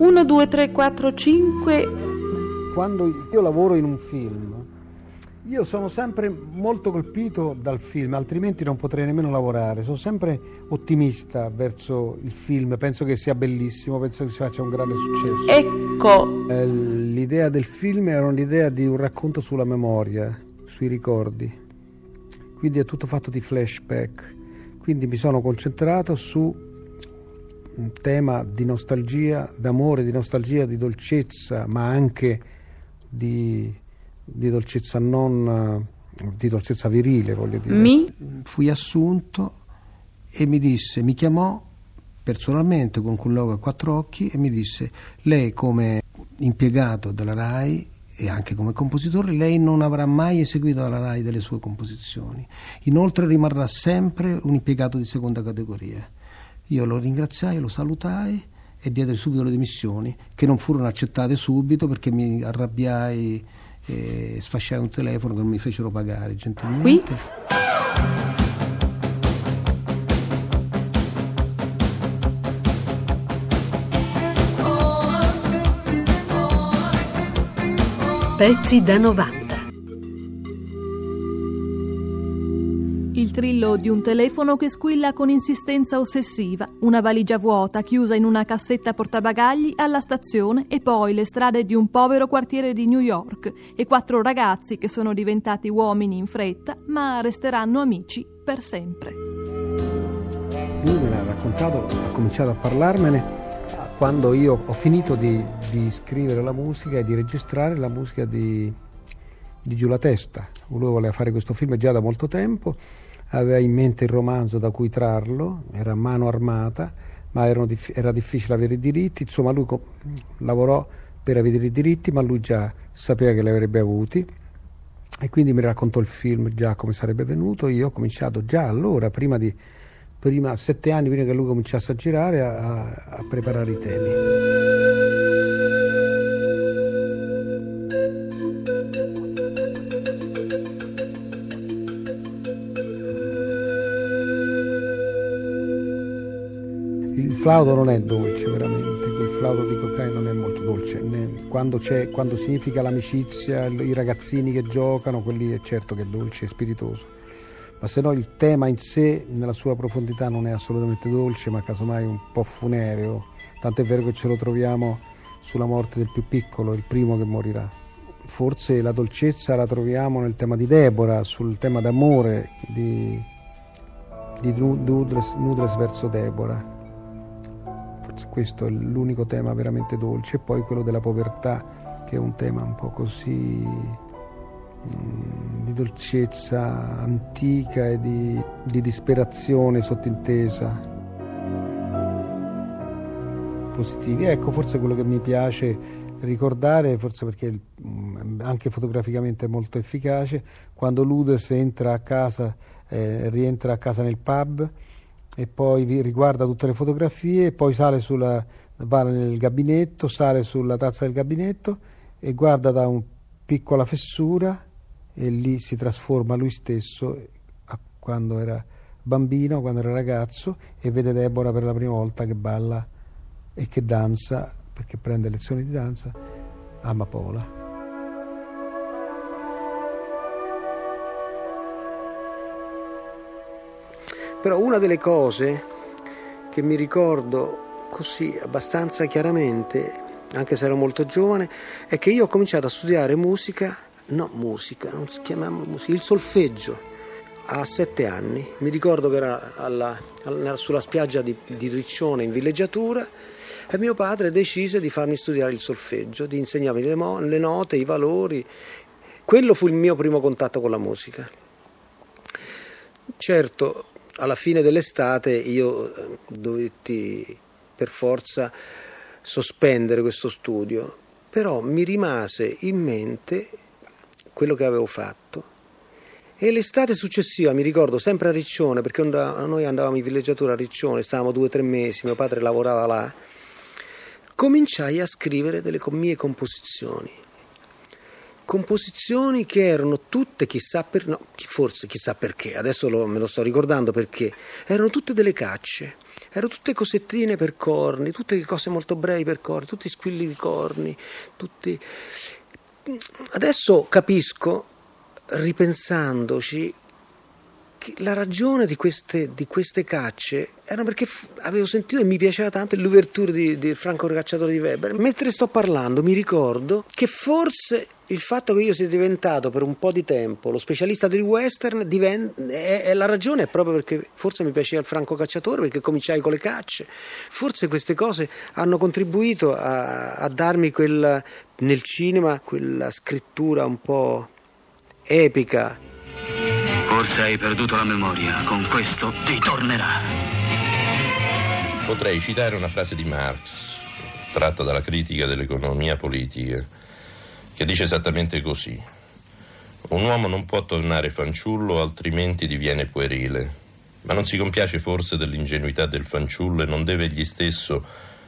1, 2, 3, 4, 5. Quando io lavoro in un film, io sono sempre molto colpito dal film, altrimenti non potrei nemmeno lavorare. Sono sempre ottimista verso il film, penso che sia bellissimo, penso che si faccia un grande successo. Ecco. Eh, l'idea del film era l'idea di un racconto sulla memoria, sui ricordi. Quindi è tutto fatto di flashback. Quindi mi sono concentrato su un tema di nostalgia, d'amore, di nostalgia, di dolcezza, ma anche di di dolcezza non di dolcezza virile, voglio dire. Mi? Fui assunto e mi disse, mi chiamò personalmente con quel logo a quattro occhi e mi disse, lei come impiegato della RAI e anche come compositore, lei non avrà mai eseguito alla RAI delle sue composizioni. Inoltre rimarrà sempre un impiegato di seconda categoria. Io lo ringraziai, lo salutai e diedi subito le dimissioni, che non furono accettate subito perché mi arrabbiai e sfasciai un telefono che non mi fecero pagare gentilmente. Qui? Pezzi da 90. Il trillo di un telefono che squilla con insistenza ossessiva, una valigia vuota chiusa in una cassetta portabagagli alla stazione e poi le strade di un povero quartiere di New York e quattro ragazzi che sono diventati uomini in fretta ma resteranno amici per sempre. Lui me l'ha raccontato, ha cominciato a parlarmene quando io ho finito di, di scrivere la musica e di registrare la musica di, di Giù la Testa. Lui voleva fare questo film già da molto tempo aveva in mente il romanzo da cui trarlo, era mano armata, ma dif- era difficile avere i diritti, insomma lui co- lavorò per avere i diritti, ma lui già sapeva che li avrebbe avuti e quindi mi raccontò il film già come sarebbe venuto, io ho cominciato già allora, prima di prima, sette anni prima che lui cominciasse a girare, a, a preparare i temi. Flauto non è dolce veramente, quel flauto di cocaine non è molto dolce, quando, quando, significa l'amicizia, i ragazzini che giocano, quelli è certo che è dolce e spiritoso, ma se no il tema in sé, nella sua profondità, non è assolutamente dolce, ma casomai un po' funereo, tant'è vero che ce lo troviamo sulla morte del più piccolo, il primo che morirà. Forse la dolcezza la troviamo nel tema di Deborah, sul tema d'amore di, di Nudles, Nudles verso Deborah questo è l'unico tema veramente dolce, e poi quello della povertà, che è un tema un po' così mm, di dolcezza antica e di, di disperazione sottintesa. Positivi. Ecco, forse quello che mi piace ricordare, forse perché mm, anche fotograficamente è molto efficace, quando Ludes entra a casa, eh, rientra a casa nel pub e poi riguarda tutte le fotografie poi sale sulla, va nel gabinetto, sale sulla tazza del gabinetto e guarda da una piccola fessura e lì si trasforma lui stesso quando era bambino, quando era ragazzo e vede Deborah per la prima volta che balla e che danza, perché prende lezioni di danza, amapola. Però una delle cose che mi ricordo così abbastanza chiaramente, anche se ero molto giovane, è che io ho cominciato a studiare musica, no musica, non si chiamava musica, il solfeggio a sette anni. Mi ricordo che era alla, alla, sulla spiaggia di, di Riccione in villeggiatura e mio padre decise di farmi studiare il solfeggio, di insegnarmi le, mo- le note, i valori. Quello fu il mio primo contatto con la musica. Certo, alla fine dell'estate io eh, dovetti per forza sospendere questo studio, però mi rimase in mente quello che avevo fatto. E l'estate successiva, mi ricordo sempre a Riccione, perché noi andavamo in villeggiatura a Riccione, stavamo due o tre mesi, mio padre lavorava là, cominciai a scrivere delle mie composizioni composizioni che erano tutte, chissà per, no, forse chissà perché, adesso lo, me lo sto ricordando perché, erano tutte delle cacce, erano tutte cosettine per corni, tutte cose molto brevi per corni, tutti squilli di corni, tutti... Adesso capisco, ripensandoci, la ragione di queste, di queste, cacce era perché avevo sentito e mi piaceva tanto l'ouverture di, di Franco Cacciatore di Weber. Mentre sto parlando mi ricordo che forse il fatto che io sia diventato per un po' di tempo lo specialista del western divent- è, è la ragione è proprio perché forse mi piaceva il franco cacciatore perché cominciai con le cacce forse queste cose hanno contribuito a, a darmi quel, nel cinema quella scrittura un po' epica forse hai perduto la memoria con questo ti tornerà potrei citare una frase di Marx tratta dalla critica dell'economia politica che dice esattamente così. Un uomo non può tornare fanciullo altrimenti diviene puerile, ma non si compiace forse dell'ingenuità del fanciullo e non deve egli stesso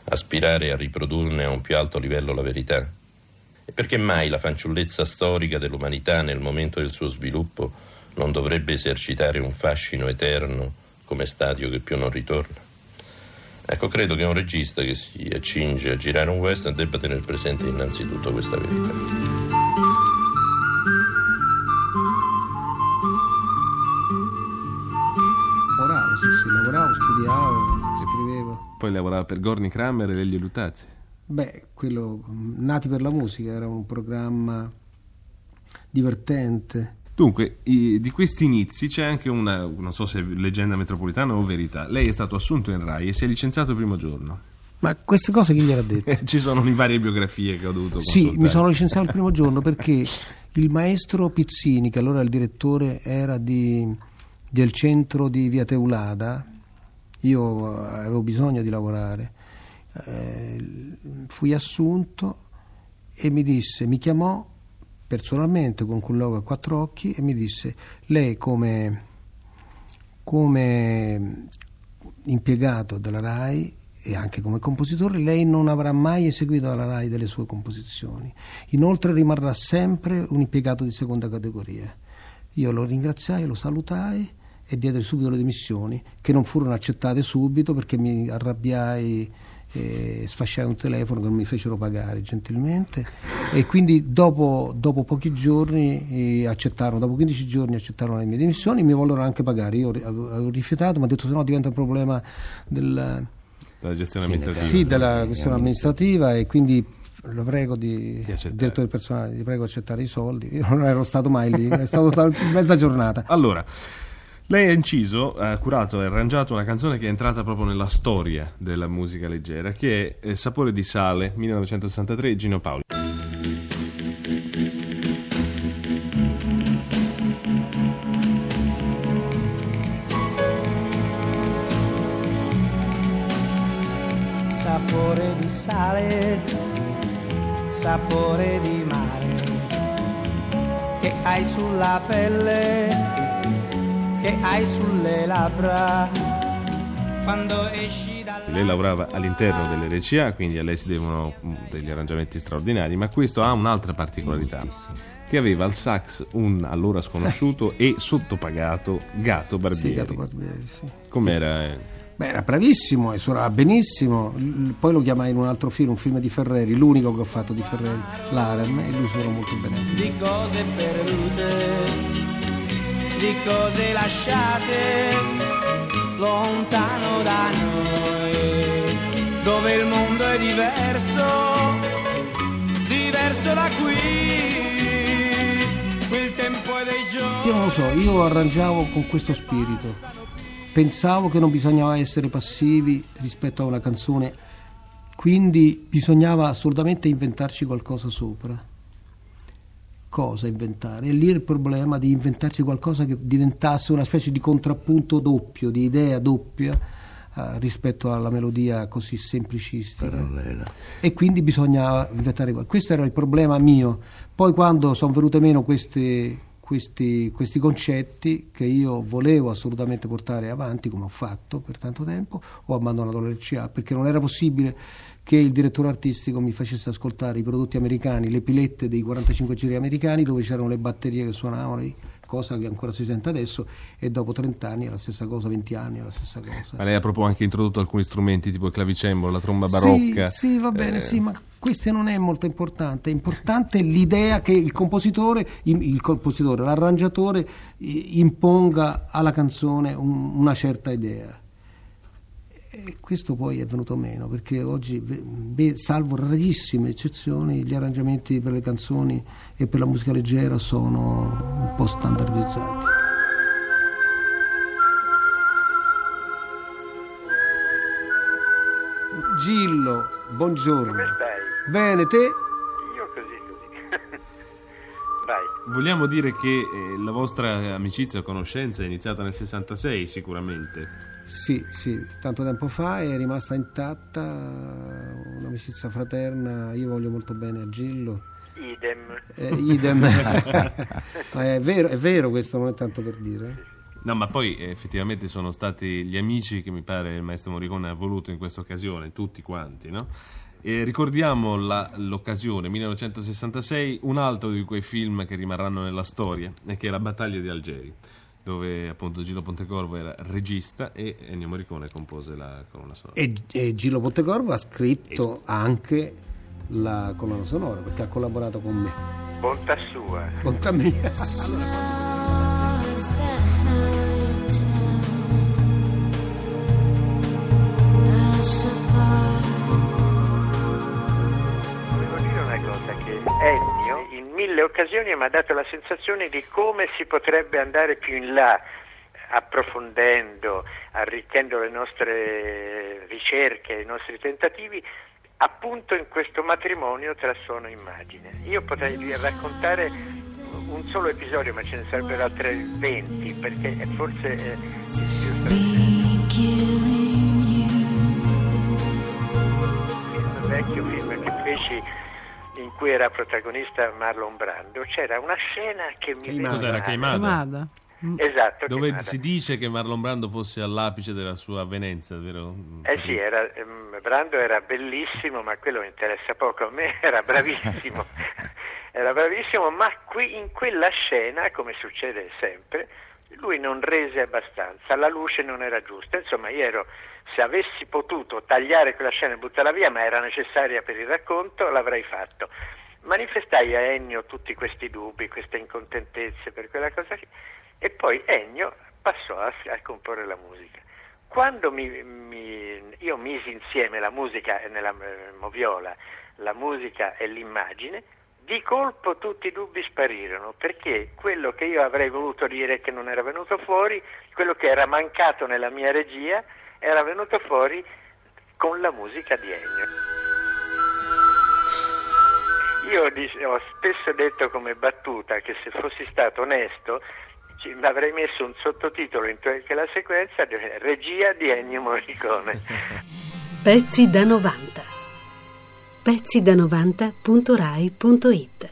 aspirare a riprodurne a un più alto livello la verità? E perché mai la fanciullezza storica dell'umanità nel momento del suo sviluppo non dovrebbe esercitare un fascino eterno come stadio che più non ritorna? Ecco, credo che un regista che si accinge a girare un western debba tenere presente innanzitutto questa verità. Lavoravo, sì, sì, lavoravo, studiavo, scrivevo. Poi lavorava per Gorni Kramer e Lelio Lutazzi. Beh, quello Nati per la musica era un programma divertente Dunque, di questi inizi c'è anche una, non so se leggenda metropolitana o verità. Lei è stato assunto in RAI e si è licenziato il primo giorno. Ma queste cose chi gliel'ha detto? Ci sono le varie biografie che ho dovuto Sì, mi sono licenziato il primo giorno perché il maestro Pizzini, che allora il direttore era di, del centro di Via Teulada, io avevo bisogno di lavorare, eh, fui assunto e mi disse, mi chiamò personalmente con logo a quattro occhi e mi disse lei come, come impiegato della RAI e anche come compositore lei non avrà mai eseguito alla RAI delle sue composizioni. Inoltre rimarrà sempre un impiegato di seconda categoria. Io lo ringraziai, lo salutai e diedi subito le dimissioni che non furono accettate subito perché mi arrabbiai sfasciai un telefono che non mi fecero pagare gentilmente e quindi dopo, dopo pochi giorni eh, accettarono, dopo 15 giorni accettarono le mie dimissioni, mi vollero anche pagare, io avevo, rifiutato, ma ho detto se no diventa un problema del, della gestione amministrativa. Sì, della questione amministrativa e quindi lo prego di, di direttore personale, ti prego di accettare i soldi, io non ero stato mai lì, è stato mezza giornata. Allora, lei ha inciso, ha curato e arrangiato una canzone che è entrata proprio nella storia della musica leggera, che è Sapore di sale, 1963, Gino Paoli. Sapore di sale, sapore di mare, che hai sulla pelle che hai sulle labbra quando esci dalla... Lei lavorava all'interno dell'RCA, quindi a lei si devono mm, degli arrangiamenti straordinari, ma questo ha un'altra particolarità, che aveva al sax un allora sconosciuto e sottopagato Gato Barbieri. Sì, Gato Barbieri, sì. Com'era? Eh? Beh, era bravissimo e suonava benissimo. Poi lo chiamai in un altro film, un film di Ferreri, l'unico che ho fatto di Ferreri, l'Arem, e lui suona molto bene. Di cose perdute di cose lasciate lontano da noi, dove il mondo è diverso, diverso da qui. Il tempo è dei giorni. Io non lo so, io arrangiavo con questo spirito. Pensavo che non bisognava essere passivi rispetto a una canzone, quindi bisognava assolutamente inventarci qualcosa sopra cosa inventare. E lì il problema di inventarci qualcosa che diventasse una specie di contrappunto doppio, di idea doppia eh, rispetto alla melodia così semplicistica. Parallela. E quindi bisognava inventare qualcosa. Questo era il problema mio. Poi quando sono venute meno queste, questi, questi, concetti che io volevo assolutamente portare avanti, come ho fatto per tanto tempo, ho abbandonato l'RCA perché non era possibile che il direttore artistico mi facesse ascoltare i prodotti americani, le pilette dei 45 giri americani dove c'erano le batterie che suonavano, cosa che ancora si sente adesso e dopo 30 anni è la stessa cosa, 20 anni è la stessa cosa. Ma lei ha proprio anche introdotto alcuni strumenti tipo il clavicembalo, la tromba barocca. Sì, sì va bene, eh, sì, ma questo non è molto importante, è importante l'idea che il compositore, il, compositore l'arrangiatore imponga alla canzone un- una certa idea. E questo poi è venuto meno perché oggi, ve- salvo rarissime eccezioni, gli arrangiamenti per le canzoni e per la musica leggera sono un po' standardizzati. Gillo, buongiorno. Come stai? Bene, te? Vogliamo dire che eh, la vostra amicizia o conoscenza è iniziata nel 66 sicuramente. Sì, sì, tanto tempo fa è rimasta intatta un'amicizia fraterna, io voglio molto bene a Gillo. Idem. Eh, idem. Ma è vero, è vero questo, non è tanto per dire. eh. No, ma poi eh, effettivamente sono stati gli amici che mi pare il maestro Morricone ha voluto in questa occasione, tutti quanti, no? E ricordiamo la- l'occasione, 1966, un altro di quei film che rimarranno nella storia, e che è La battaglia di Algeri, dove appunto Gillo Pontecorvo era regista e Ennio Morricone compose la colonna sonora. E, e Gillo Pontecorvo ha scritto anche la colonna sonora perché ha collaborato con me. Bontà sua. Bontà mia. Volevo Ennio in mille occasioni mi ha dato la sensazione di come si potrebbe andare più in là, approfondendo, arricchendo le nostre ricerche, i nostri tentativi, appunto in questo matrimonio tra suono e immagine. Io potrei raccontare un solo episodio, ma ce ne sarebbero altre 20, perché è forse eh, il vecchio film che feci in cui era protagonista Marlon Brando, c'era una scena che mi Queimada. Cos'era, Queimada? Queimada. Esatto, Dove Queimada. si dice che Marlon Brando fosse all'apice della sua avvenenza, vero? Eh sì, era, ehm, Brando era bellissimo, ma quello interessa poco a me, era bravissimo, era bravissimo, ma qui in quella scena, come succede sempre, lui non rese abbastanza, la luce non era giusta, insomma io ero, se avessi potuto tagliare quella scena e buttarla via, ma era necessaria per il racconto, l'avrei fatto. Manifestai a Ennio tutti questi dubbi, queste incontentezze per quella cosa lì, e poi Ennio passò a, a comporre la musica. Quando mi, mi- io misi insieme la musica nella eh, moviola, la musica e l'immagine, di colpo tutti i dubbi sparirono, perché quello che io avrei voluto dire che non era venuto fuori, quello che era mancato nella mia regia, era venuto fuori con la musica di Ennio. Io ho spesso detto come battuta che se fossi stato onesto ci- avrei messo un sottotitolo in che la sequenza regia di Ennio Morricone. Pezzi da 90. pezzi da 90.rai.it